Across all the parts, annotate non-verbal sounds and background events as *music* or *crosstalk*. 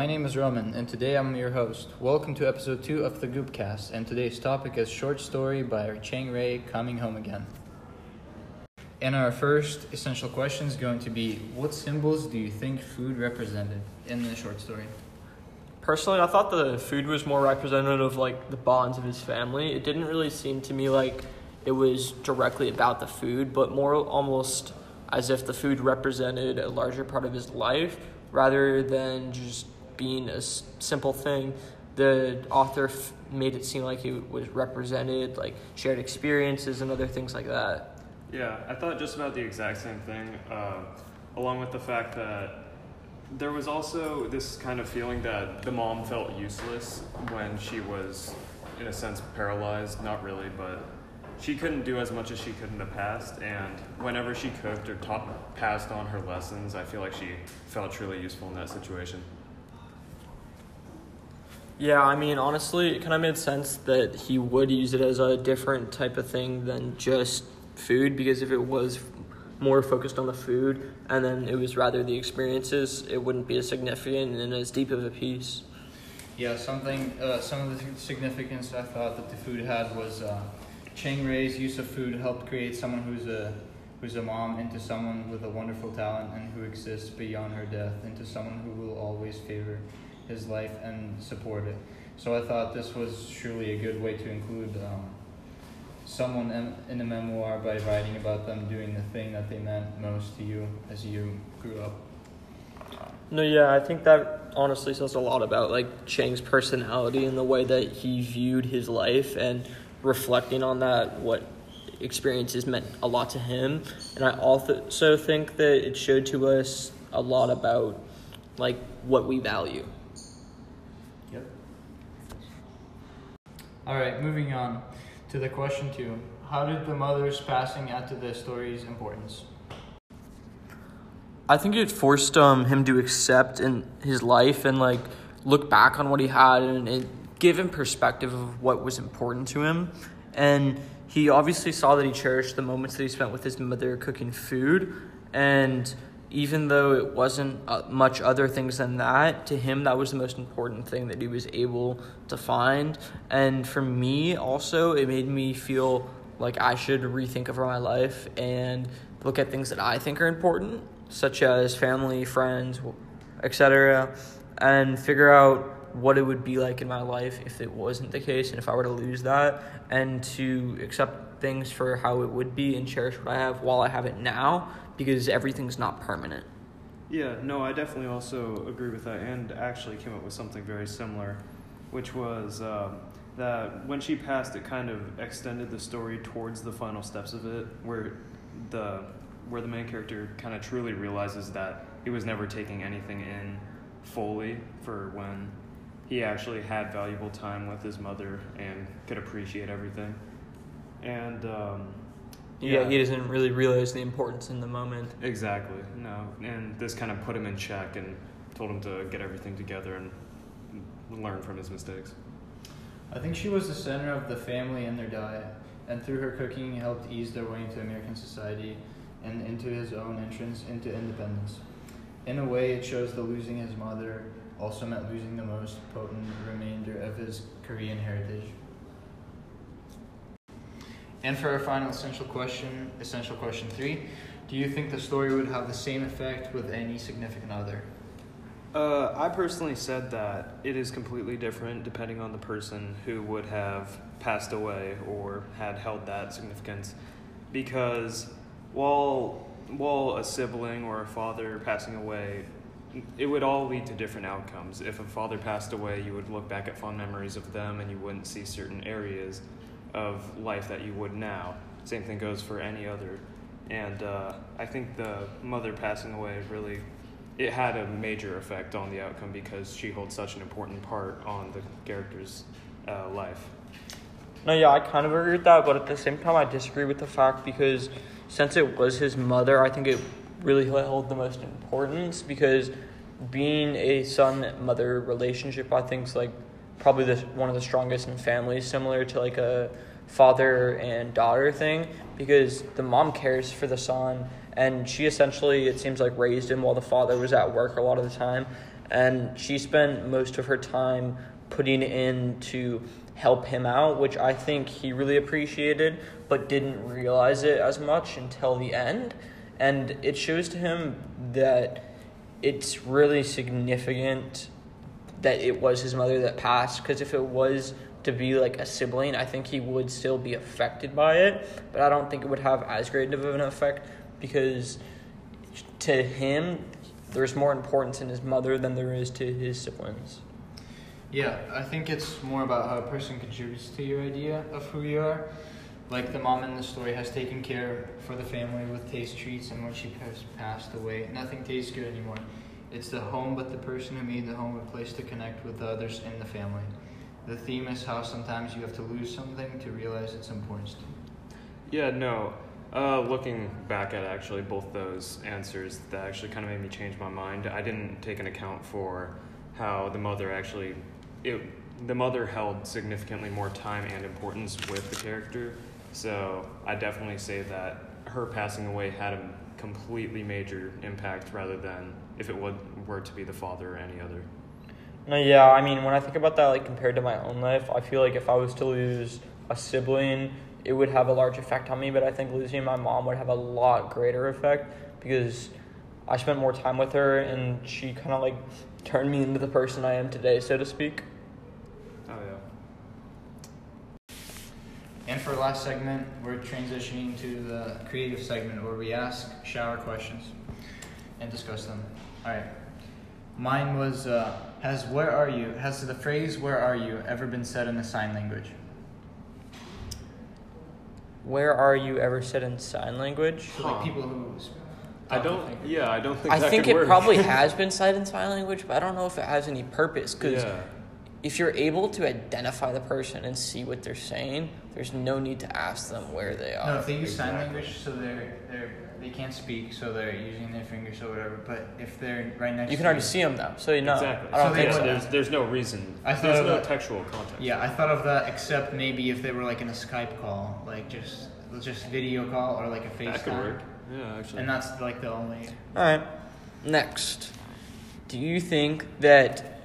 my name is Roman, and today I'm your host. Welcome to episode 2 of the Groupcast, and today's topic is short story by Chang-rae, Coming Home Again. And our first essential question is going to be What symbols do you think food represented in the short story? Personally, I thought the food was more representative of like the bonds of his family. It didn't really seem to me like it was directly about the food, but more almost as if the food represented a larger part of his life rather than just being a s- simple thing. The author f- made it seem like it was represented like shared experiences and other things like that. Yeah, I thought just about the exact same thing, uh, along with the fact that there was also this kind of feeling that the mom felt useless when she was, in a sense, paralyzed. Not really, but she couldn't do as much as she could in the past. And whenever she cooked or taught, passed on her lessons, I feel like she felt truly useful in that situation. Yeah, I mean, honestly, it kind of made sense that he would use it as a different type of thing than just food because if it was more focused on the food and then it was rather the experiences, it wouldn't be as significant and as deep of a piece. Yeah, something, uh, some of the significance I thought that the food had was uh, Chang-rae's use of food helped create someone who's a who's a mom into someone with a wonderful talent and who exists beyond her death into someone who will always favor his life and support it. So I thought this was surely a good way to include um, someone in, in the memoir by writing about them doing the thing that they meant most to you as you grew up. No, yeah, I think that honestly says a lot about like Chang's personality and the way that he viewed his life and reflecting on that what experiences meant a lot to him. And I also think that it showed to us a lot about like what we value. All right, moving on to the question two. How did the mother's passing add to the story's importance? I think it forced um, him to accept in his life and like look back on what he had and it give him perspective of what was important to him. And he obviously saw that he cherished the moments that he spent with his mother cooking food. And even though it wasn't uh, much other things than that, to him that was the most important thing that he was able to find. And for me also, it made me feel like I should rethink over my life and look at things that I think are important such as family, friends, etc., and figure out what it would be like in my life if it wasn't the case and if I were to lose that, and to accept things for how it would be and cherish what I have while I have it now because everything's not permanent. Yeah, no, I definitely also agree with that, and actually came up with something very similar, which was um, that when she passed, it kind of extended the story towards the final steps of it, where the where the main character kind of truly realizes that he was never taking anything in fully for when he actually had valuable time with his mother and could appreciate everything, and. Um, Yeah, he doesn't really realize the importance in the moment. Exactly. No, and this kind of put him in check and told him to get everything together and learn from his mistakes. I think she was the center of the family and their diet, and through her cooking helped ease their way into American society and into his own entrance into independence. In a way, it shows that losing his mother also meant losing the most potent remainder of his Korean heritage. And for our final essential question, essential question three, do you think the story would have the same effect with any significant other? Uh, I personally said that it is completely different depending on the person who would have passed away or had held that significance, because while while a sibling or a father passing away, it would all lead to different outcomes. If a father passed away, you would look back at fond memories of them, and you wouldn't see certain areas of life that you would now. Same thing goes for any other, and uh, I think the mother passing away really it had a major effect on the outcome because she holds such an important part on the character's uh, life. No, yeah, I kind of agree with that, but at the same time, I disagree with the fact because since it was his mother, I think it really held the most importance because being a son mother relationship, I think, is like probably the, one of the strongest in families, similar to like a father and daughter thing because the mom cares for the son and she essentially, it seems like, raised him while the father was at work a lot of the time. and she spent most of her time putting in to help him out, which I think he really appreciated, but didn't realize it as much until the end. And it shows to him that it's really significant that it was his mother that passed, because if it was to be like a sibling, I think he would still be affected by it, but I don't think it would have as great of an effect because to him, there's more importance in his mother than there is to his siblings. Yeah, I think it's more about how a person contributes to your idea of who you are. Like the mom in the story has taken care for the family with taste treats, and when she has passed away, nothing tastes good anymore. It's the home, but the person who made the home a place to connect with the others in the family. The theme is how sometimes you have to lose something to realize its importance. Yeah, no. Uh, looking back at actually both those answers, that actually kind of made me change my mind. I didn't take an account for how the mother actually, it, the mother held significantly more time and importance with the character. So I definitely say that her passing away had a completely major impact rather than if it would, were to be the father or any other. No, yeah, I mean, when I think about that, like compared to my own life, I feel like if I was to lose a sibling it would have a large effect on me, but I think losing my mom would have a lot greater effect because I spent more time with her and she kind of like turned me into the person I am today, so to speak. Oh, yeah. And for last segment, we're transitioning to the creative segment where we ask shower questions and discuss them. All right. Mine was uh, has where are you? Has the phrase where are you ever been said in the sign language? where are you ever said in sign language? So like people who. I don't. Yeah, I don't think. I think it work. probably *laughs* has been said in sign language, but I don't know if it has any purpose because. Yeah. If you're able to identify the person and see what they're saying, there's no need to ask them where they are. No, if they use exactly. sign language, so they're they're they can't speak, so they're using their fingers or whatever. But if they're right next, you can already you, see them though, so you know. Exactly. I don't so think so. There's there's no reason. I thought there's no that, textual context. Yeah, I thought of that, except maybe if they were like in a Skype call, like just just video call or like a FaceTime. That could work. Yeah, actually. And that's like the only. All right. Next, do you think that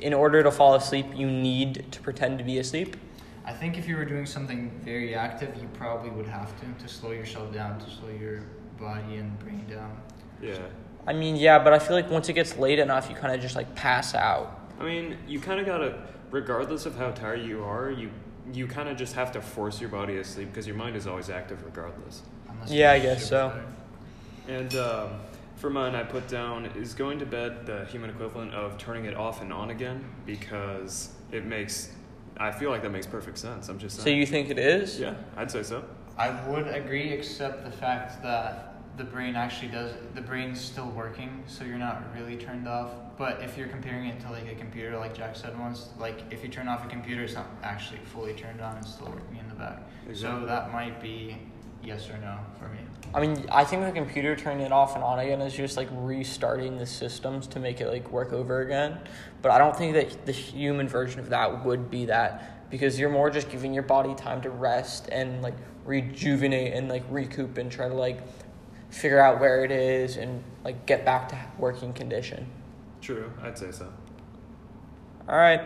in order to fall asleep, you need to pretend to be asleep? I think if you were doing something very active, you probably would have to to slow yourself down, to slow your body and brain down. Yeah. I mean, yeah, but I feel like once it gets late enough, you kind of just like pass out. I mean, you kind of gotta, regardless of how tired you are, you you kind of just have to force your body to sleep because your mind is always active regardless. Unless yeah, I guess so. And um, for mine, I put down is going to bed the human equivalent of turning it off and on again because it makes. I feel like that makes perfect sense. I'm just saying. So you think it is? Yeah, I'd say so. I would agree, except the fact that the brain actually does the brain's still working so you're not really turned off. But if you're comparing it to like a computer like jack said once like if you turn off a computer it's not actually fully turned on it's still working in the back. Exactly. so that might be yes or no for me. I mean i think the computer turning it off and on again is just like restarting the systems to make it like work over again. But i don't think that the human version of that would be that because you're more just giving your body time to rest and like rejuvenate and like recoup and try to like figure out where it is and like get back to working condition. True, I'd say so. All right.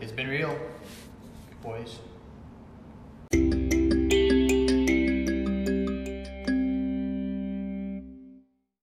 It's been real, boys.